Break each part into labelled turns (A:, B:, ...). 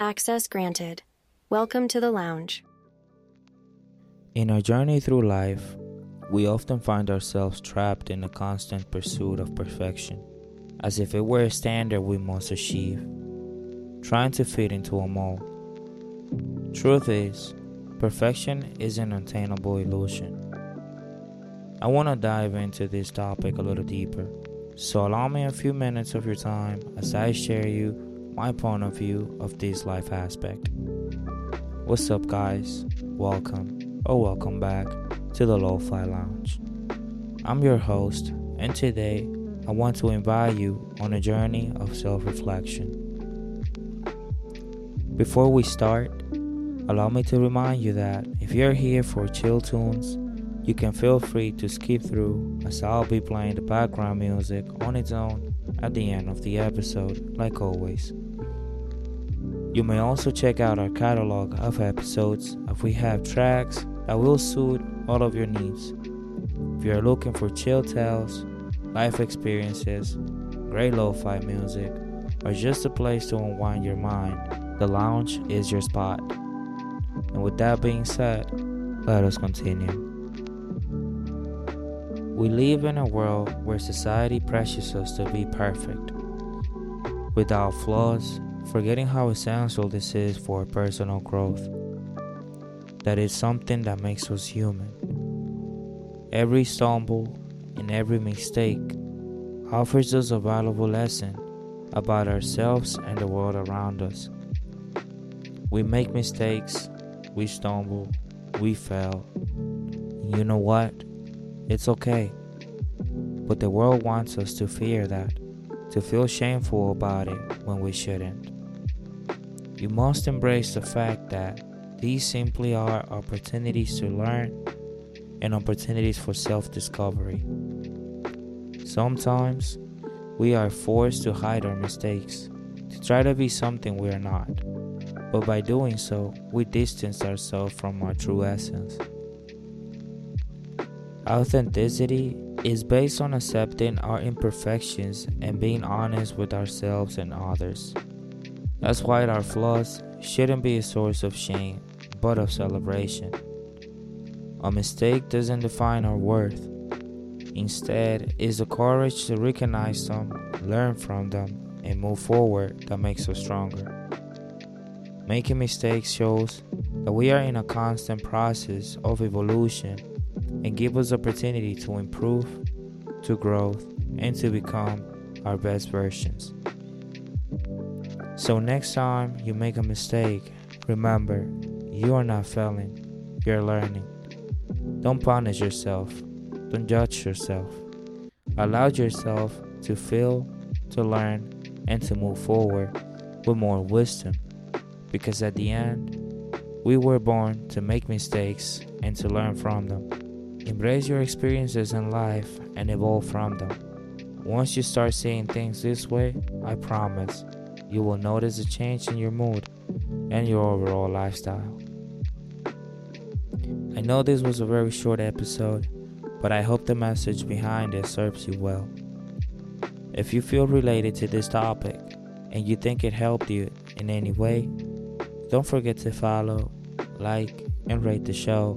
A: Access granted. Welcome to the lounge.
B: In our journey through life, we often find ourselves trapped in a constant pursuit of perfection, as if it were a standard we must achieve, trying to fit into a mold. Truth is, perfection is an attainable illusion. I want to dive into this topic a little deeper, so allow me a few minutes of your time as I share you my point of view of this life aspect. What's up, guys? Welcome or welcome back to the Lo Fi Lounge. I'm your host, and today I want to invite you on a journey of self reflection. Before we start, allow me to remind you that if you're here for chill tunes, you can feel free to skip through as I'll be playing the background music on its own at the end of the episode, like always. You may also check out our catalog of episodes if we have tracks that will suit all of your needs. If you are looking for chill tales, life experiences, great lo fi music, or just a place to unwind your mind, the lounge is your spot. And with that being said, let us continue. We live in a world where society pressures us to be perfect, without flaws forgetting how essential this is for personal growth. That is something that makes us human. Every stumble and every mistake offers us a valuable lesson about ourselves and the world around us. We make mistakes, we stumble, we fail. You know what? It's okay. But the world wants us to fear that, to feel shameful about it when we shouldn't. You must embrace the fact that these simply are opportunities to learn and opportunities for self discovery. Sometimes we are forced to hide our mistakes, to try to be something we are not. But by doing so, we distance ourselves from our true essence. Authenticity is based on accepting our imperfections and being honest with ourselves and others. That's why our flaws shouldn't be a source of shame, but of celebration. A mistake doesn't define our worth. Instead, it's the courage to recognize them, learn from them, and move forward that makes us stronger. Making mistakes shows that we are in a constant process of evolution and give us opportunity to improve, to grow, and to become our best versions. So, next time you make a mistake, remember you are not failing, you're learning. Don't punish yourself, don't judge yourself. Allow yourself to feel, to learn, and to move forward with more wisdom. Because at the end, we were born to make mistakes and to learn from them. Embrace your experiences in life and evolve from them. Once you start seeing things this way, I promise you will notice a change in your mood and your overall lifestyle. I know this was a very short episode, but I hope the message behind it serves you well. If you feel related to this topic and you think it helped you in any way, don't forget to follow, like, and rate the show,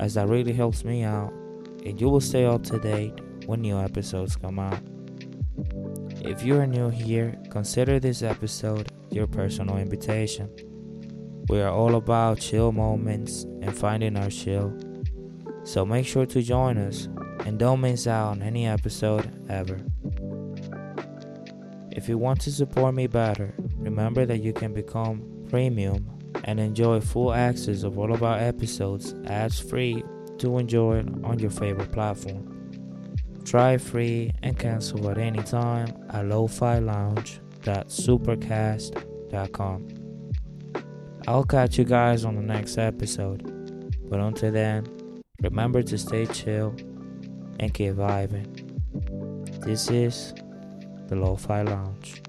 B: as that really helps me out, and you will stay up to date when new episodes come out. If you are new here, consider this episode your personal invitation. We are all about chill moments and finding our chill. So make sure to join us and don't miss out on any episode ever. If you want to support me better, remember that you can become premium and enjoy full access of all of our episodes ads free to enjoy on your favorite platform. Try free and cancel at any time at lofilounge.supercast.com. I'll catch you guys on the next episode. But until then, remember to stay chill and keep vibing. This is the Lo-Fi Lounge.